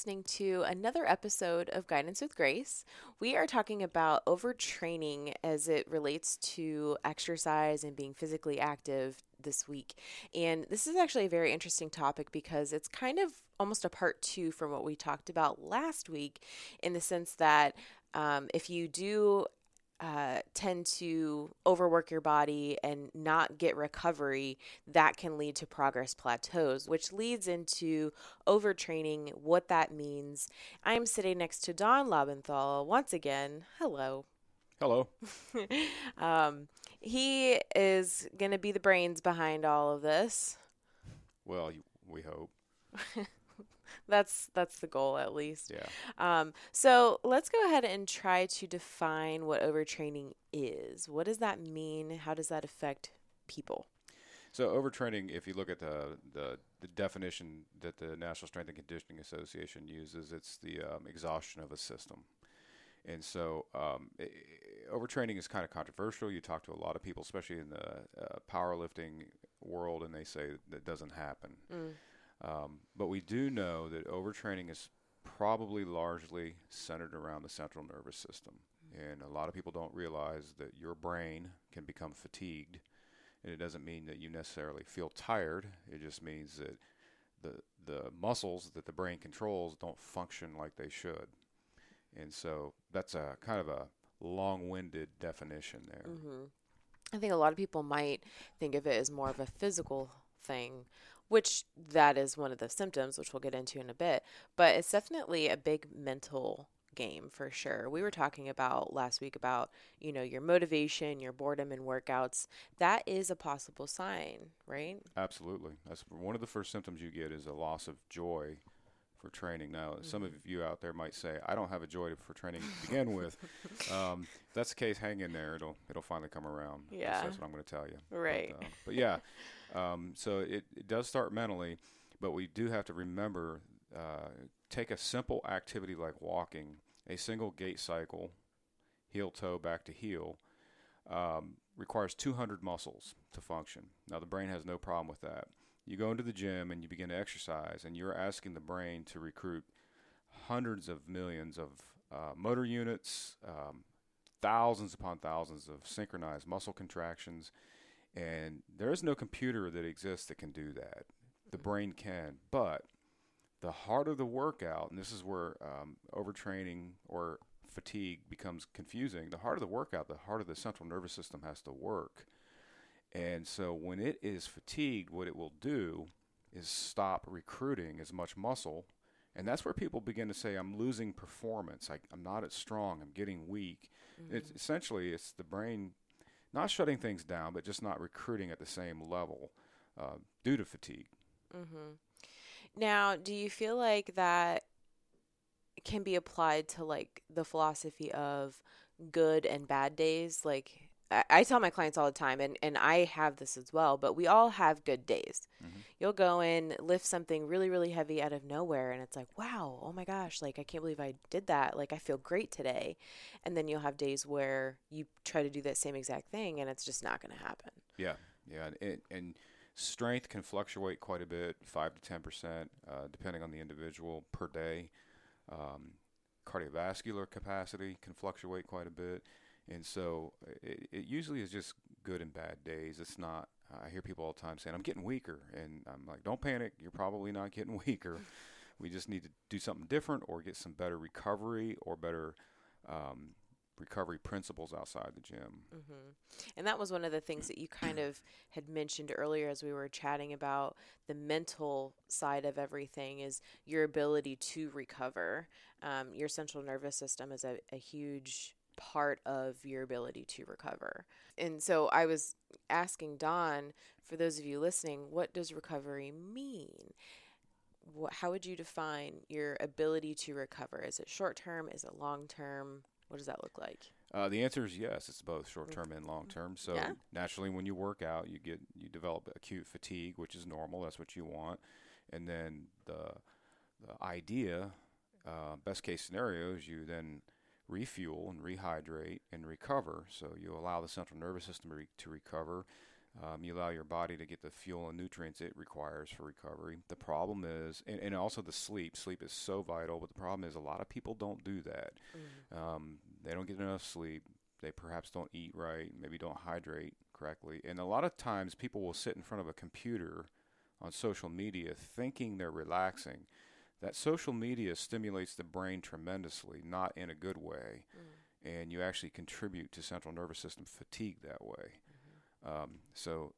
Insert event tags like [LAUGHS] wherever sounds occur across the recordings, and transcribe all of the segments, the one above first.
listening to another episode of Guidance with Grace. We are talking about overtraining as it relates to exercise and being physically active this week. And this is actually a very interesting topic because it's kind of almost a part two from what we talked about last week, in the sense that um, if you do uh, tend to overwork your body and not get recovery, that can lead to progress plateaus, which leads into overtraining, what that means. I'm sitting next to Don Lobenthal once again. Hello. Hello. [LAUGHS] um, he is going to be the brains behind all of this. Well, we hope. [LAUGHS] [LAUGHS] that's that's the goal at least. Yeah. Um, so let's go ahead and try to define what overtraining is. What does that mean? How does that affect people? So overtraining, if you look at the, the, the definition that the National Strength and Conditioning Association uses, it's the um, exhaustion of a system. And so um, it, overtraining is kind of controversial. You talk to a lot of people, especially in the uh, powerlifting world, and they say that doesn't happen. Mm. Um, but we do know that overtraining is probably largely centered around the central nervous system. And a lot of people don't realize that your brain can become fatigued. And it doesn't mean that you necessarily feel tired, it just means that the, the muscles that the brain controls don't function like they should. And so that's a kind of a long winded definition there. Mm-hmm. I think a lot of people might think of it as more of a physical thing which that is one of the symptoms, which we'll get into in a bit. But it's definitely a big mental game for sure. We were talking about last week about, you know, your motivation, your boredom in workouts. That is a possible sign, right? Absolutely. That's one of the first symptoms you get is a loss of joy for training. Now, mm-hmm. some of you out there might say, "I don't have a joy for training to begin with." [LAUGHS] Um, if that's the case, hang in there. It'll it'll finally come around. Yeah, that's, what I'm going to tell you. Right. But, uh, but yeah, um, so it, it does start mentally, but we do have to remember uh, take a simple activity like walking, a single gait cycle, heel toe back to heel. Um, requires 200 muscles to function. Now, the brain has no problem with that you go into the gym and you begin to exercise, and you're asking the brain to recruit hundreds of millions of uh, motor units, um, thousands upon thousands of synchronized muscle contractions, and there is no computer that exists that can do that. The brain can, but the harder the workout, and this is where um, overtraining or fatigue becomes confusing. The harder the workout, the harder the central nervous system has to work. And so when it is fatigued, what it will do is stop recruiting as much muscle. And that's where people begin to say, I'm losing performance. I, am not as strong. I'm getting weak. Mm-hmm. It's essentially, it's the brain not shutting things down, but just not recruiting at the same level uh, due to fatigue. Mm-hmm. Now, do you feel like that can be applied to like the philosophy of good and bad days? Like, I tell my clients all the time, and, and I have this as well, but we all have good days. Mm-hmm. You'll go in, lift something really, really heavy out of nowhere, and it's like, wow, oh my gosh, like, I can't believe I did that. Like, I feel great today. And then you'll have days where you try to do that same exact thing, and it's just not going to happen. Yeah, yeah. And, and strength can fluctuate quite a bit 5 to 10%, uh, depending on the individual per day. Um, cardiovascular capacity can fluctuate quite a bit and so it, it usually is just good and bad days. It's not. I hear people all the time saying, "I'm getting weaker," and I'm like, "Don't panic. You're probably not getting [LAUGHS] weaker. we just need to do something different, or get some better recovery, or better um, recovery principles outside the gym." Mm-hmm. And that was one of the things that you kind of [CLEARS THROAT] had mentioned earlier as we were chatting about the mental side of everything is your ability to recover. Um, your central nervous system is a, a huge part of your ability to recover. And so I was asking Don, for those of you listening, what does recovery mean? How would you define your ability to recover? Is it short term? Is it long term? What does that look like? Uh, the answer is yes. It's both short term and long term. So yeah. naturally, when you work out, you get you develop acute fatigue, which is normal. That's what you want. And then the the idea, uh, best case scenario, is you then refuel and rehydrate and recover. So you allow the central nervous system to, re- to recover. Um, you allow your body to get the fuel and nutrients it requires for recovery. The problem is, and, and also the sleep. Sleep is so vital, but the problem is a lot of people don't do that. Mm. Um, they don't get enough sleep. They perhaps don't eat right, maybe don't hydrate correctly. And a lot of times people will sit in front of a computer on social media thinking they're relaxing. That social media stimulates the brain tremendously, not in a good way. Mm. And you actually contribute to central nervous system fatigue that way. Mm-hmm. Um, so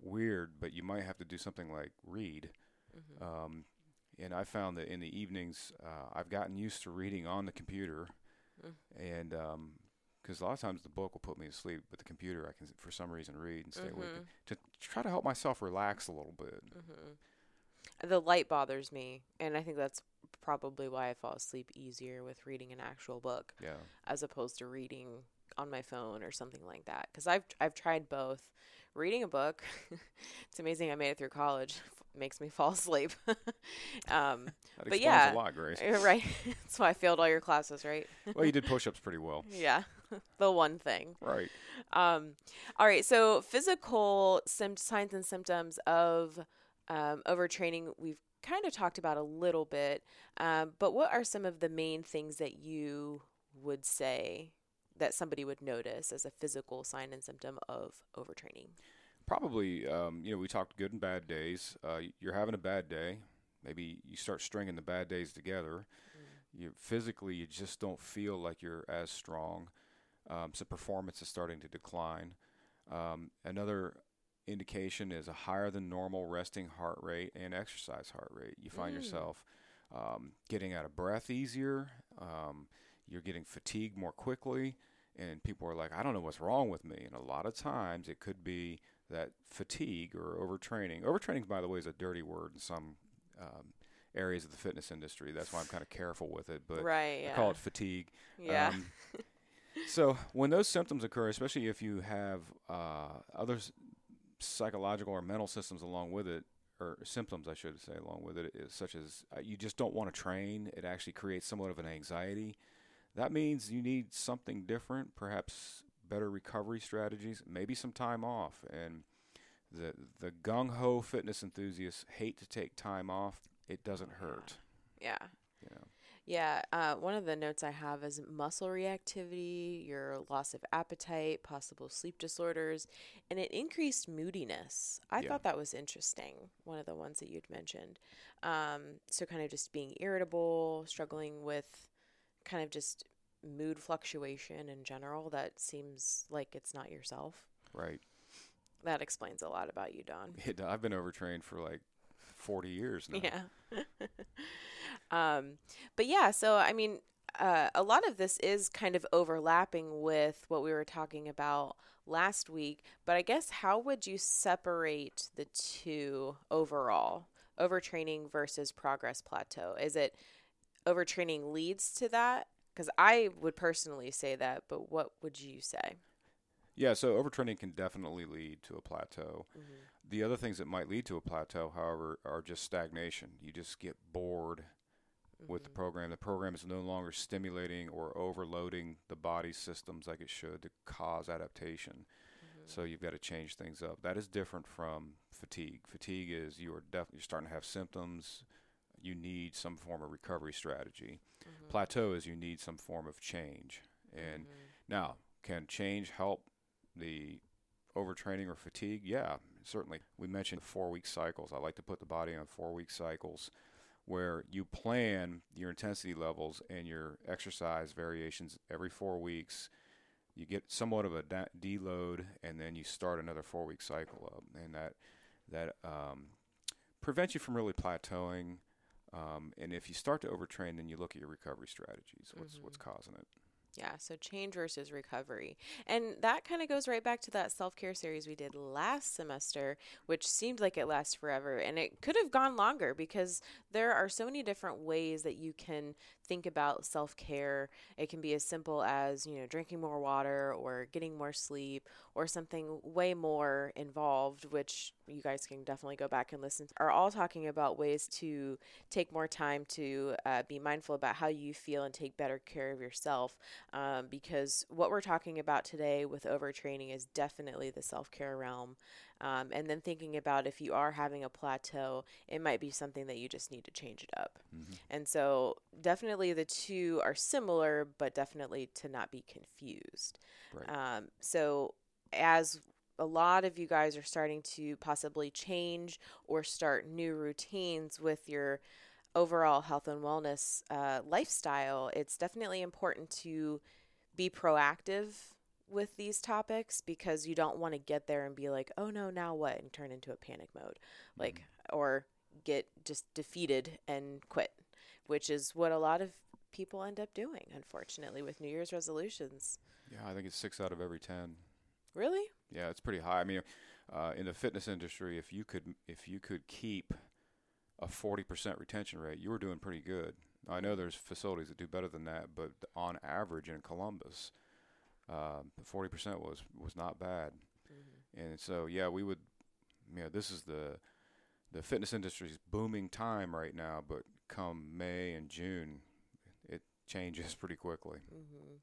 weird, but you might have to do something like read. Mm-hmm. Um, and I found that in the evenings, uh, I've gotten used to reading on the computer. Mm. And um, because a lot of times the book will put me to sleep, but the computer I can, for some reason, read and stay mm-hmm. awake to try to help myself relax a little bit. The light bothers me, and I think that's probably why I fall asleep easier with reading an actual book, yeah, as opposed to reading on my phone or something like that. Because I've I've tried both. Reading a book, [LAUGHS] it's amazing I made it through college [LAUGHS] makes me [LAUGHS] fall asleep. um, but yeah, a lot, Grace. Right. That's why I failed all your classes, right? well, you did push-ups pretty well. yeah, the one thing. Right. Um, all right. So physical sim- signs and symptoms of um, overtraining, we've kind of talked about a little bit. Um, but what are some of the main things that you would say that somebody would notice as a physical sign and symptom of overtraining? Probably, um, you know, we talked good and bad days. Uh, you're having a bad day. Maybe you start stringing the bad days together. Mm. You physically, you just don't feel like you're as strong. Um, so performance is starting to decline. Um, another indication is a higher than normal resting heart rate and exercise heart rate. You find mm. yourself um, getting out of breath easier. Um, you're getting fatigued more quickly, and people are like, "I don't know what's wrong with me." And a lot of times, it could be that fatigue or overtraining. Overtraining, by the way, is a dirty word in some um, areas of the fitness industry. That's why I'm kind of careful with it. But right, yeah. I call it fatigue. Yeah. Um, so when those symptoms occur, especially if you have uh, other psychological or mental systems along with it, or symptoms, I should say, along with it, is such as uh, you just don't want to train. It actually creates somewhat of an anxiety. That means you need something different, perhaps better recovery strategies, maybe some time off. And the the gung ho fitness enthusiasts hate to take time off. It doesn't hurt. Yeah. Yeah. Yeah. Uh, one of the notes I have is muscle reactivity, your loss of appetite, possible sleep disorders, and an increased moodiness. I yeah. thought that was interesting. One of the ones that you'd mentioned. Um, so kind of just being irritable, struggling with kind of just mood fluctuation in general that seems like it's not yourself. Right. That explains a lot about you, Don. [LAUGHS] It, I've been overtrained for like 40 years now. Yeah. [LAUGHS] um, but yeah, so I mean, uh, a lot of this is kind of overlapping with what we were talking about last week. But I guess how would you separate the two overall? Overtraining versus progress plateau. Is it overtraining leads to that because I would personally say that, but what would you say? Yeah, so overtraining can definitely lead to a plateau. Mm-hmm. The other things that might lead to a plateau, however, are just stagnation. You just get bored mm-hmm. with the mm-hmm. program. The program is no longer stimulating or overloading the body systems like it should to cause adaptation. Mm-hmm. So you've got to change things up. That is different from fatigue. Fatigue is you are definitely starting to have symptoms. You need some form of recovery strategy. Mm-hmm. Plateau is you need some form of change. And mm-hmm. now, can change help the overtraining or fatigue? Yeah, certainly. We mentioned four week cycles. I like to put the body on four week cycles where you plan your intensity levels and your exercise variations every four weeks. You get somewhat of a deload, and then you start another four week cycle up, and that that um, prevents you from really plateauing um, and if you start to overtrain, then you look at your recovery strategies. What's mm-hmm. what's causing it? Yeah, so change versus recovery. And that kind of goes right back to that self care series we did last semester, which seemed like it lasts forever. And it could have gone longer because there are so many different ways that you can think about self care. It can be as simple as, you know, drinking more water or getting more sleep or something way more involved, which you guys can definitely go back and listen, are all talking about ways to take more time to uh, be mindful about how you feel and take better care of yourself. Um, because what we're talking about today with overtraining is definitely the self care realm. Um, and then thinking about if you are having a plateau, it might be something that you just need to change it up. Mm-hmm. And so, definitely the two are similar, but definitely to not be confused. Right. Um, so, as a lot of you guys are starting to possibly change or start new routines with your overall health and wellness uh, lifestyle, it's definitely important to be proactive with these topics because you don't want to get there and be like, oh no, now what? And turn into a panic mode. Like, mm-hmm. or get just defeated and quit, which is what a lot of people end up doing, unfortunately, with New Year's resolutions. Yeah, I think it's six out of every 10. Really? Yeah, it's pretty high. I mean, uh, in the fitness industry, if you could if you could keep a 40% retention rate, you were doing pretty good. I know there's facilities that do better than that, but on average in Columbus, uh, 40% was was not bad. Mm-hmm. And so, yeah, we would. You know, this is the the fitness industry's booming time right now, but come May and June, it changes [LAUGHS] pretty quickly. Mm-hmm.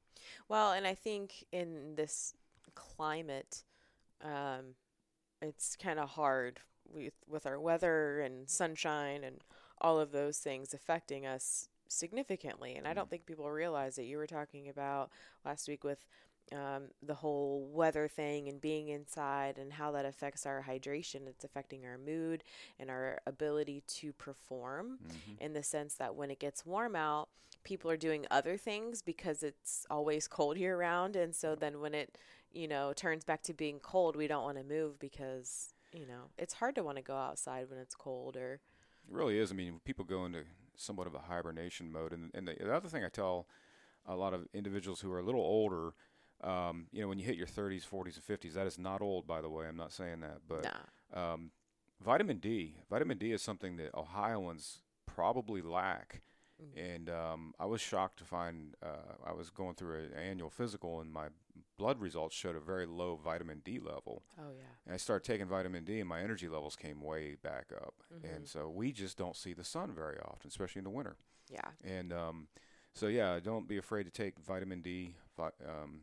Well, and I think in this climate, um, it's kind of hard with with our weather and sunshine and all of those things affecting us significantly. And I don't mm-hmm. think people realize that you were talking about last week with um, the whole weather thing and being inside and how that affects our hydration. It's affecting our mood and our ability to perform mm-hmm. in the sense that when it gets warm out, people are doing other things because it's always cold year round. And so then when it, you know, turns back to being cold, we don't want to move because, you know, it's hard to want to go outside when it's cold or. It really is. I mean, people go into somewhat of a hibernation mode. And, and the, the other thing I tell a lot of individuals who are a little older, um, you know, when you hit your 30s, 40s, and 50s, that is not old, by the way. I'm not saying that, but nah. um, vitamin D, vitamin D is something that Ohioans probably lack. Mm-hmm. And um, I was shocked to find uh, I was going through an annual physical, and my blood results showed a very low vitamin D level. Oh yeah. And I started taking vitamin D, and my energy levels came way back up. Mm-hmm. And so we just don't see the sun very often, especially in the winter. Yeah. And um, so yeah, don't be afraid to take vitamin D. Um,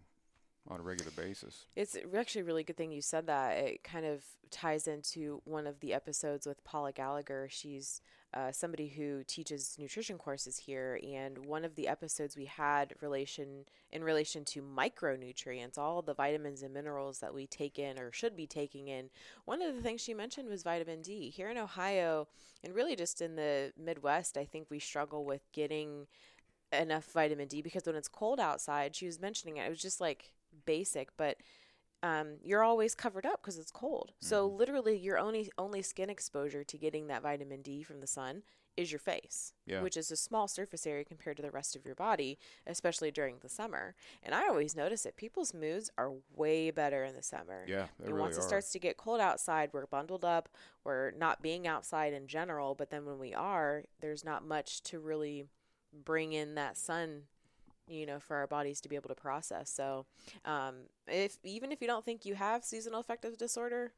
on a regular basis. It's actually a really good thing you said that. It kind of ties into one of the episodes with Paula Gallagher. She's uh, somebody who teaches nutrition courses here, and one of the episodes we had relation in relation to micronutrients, all the vitamins and minerals that we take in or should be taking in. One of the things she mentioned was vitamin D. Here in Ohio, and really just in the Midwest, I think we struggle with getting enough vitamin D because when it's cold outside, she was mentioning it. It was just like basic, but um, you're always covered up because it's cold. Mm-hmm. So literally, your only only skin exposure to getting that vitamin D from the sun is your face, yeah. which is a small surface area compared to the rest of your body, especially during the summer. And I always notice that people's moods are way better in the summer. Yeah, and really once are. it starts to get cold outside, we're bundled up. We're not being outside in general, but then when we are, there's not much to really bring in that sun you know, for our bodies to be able to process. So, um, if even if you don't think you have seasonal affective disorder,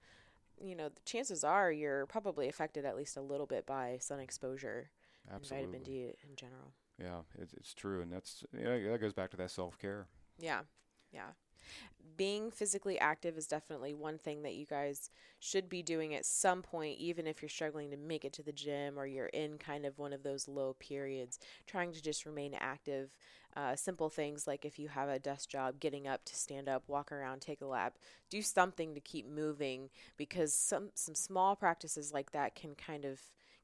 you know, the chances are you're probably affected at least a little bit by sun exposure Absolutely. and vitamin D in general. Yeah, it's, it's true, and that's you know, that goes back to that self care. Yeah, yeah being physically active is definitely one thing that you guys should be doing at some point, even if you're struggling to make it to the gym or you're in kind of one of those low periods, trying to just remain active. Uh, simple things like if you have a desk job, getting up to stand up, walk around, take a lap, do something to keep moving because some, some small practices like that can kind of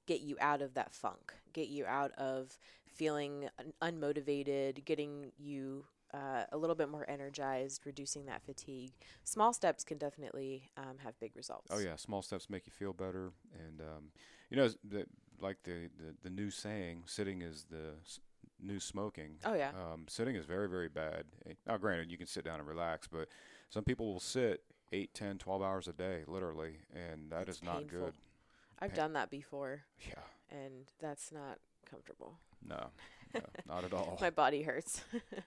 get you out of that funk, get you out of feeling unmotivated, getting you uh, a little bit more energized, reducing that fatigue. Small steps can definitely um, have big results. Oh yeah, small steps make you feel better, and um, you know, the, like the, the the new saying, "Sitting is the s- new smoking." Oh yeah. Um, sitting is very very bad. Now, granted, you can sit down and relax, but some people will sit 8, 10, 12 hours a day, literally, and that it's is not good. I've Pain. done that before. Yeah. And that's not comfortable. No, no, not at all. [LAUGHS] My body hurts.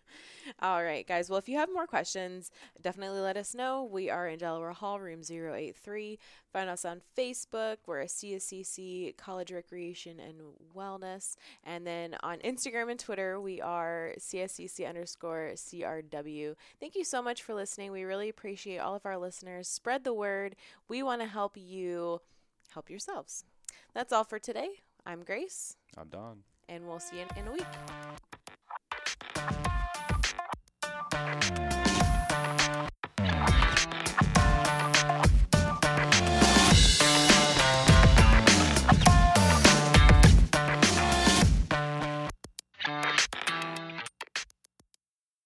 [LAUGHS] all right, guys. Well, if you have more questions, definitely let us know. We are in Delaware Hall, room 083. Find us on Facebook. We're a CSCC College Recreation and Wellness. And then on Instagram and Twitter, we are CSCC underscore CRW. Thank you so much for listening. We really appreciate all of our listeners. Spread the word. We want to help you help yourselves. That's all for today. I'm Grace. I'm Don. And we'll see you in, a week.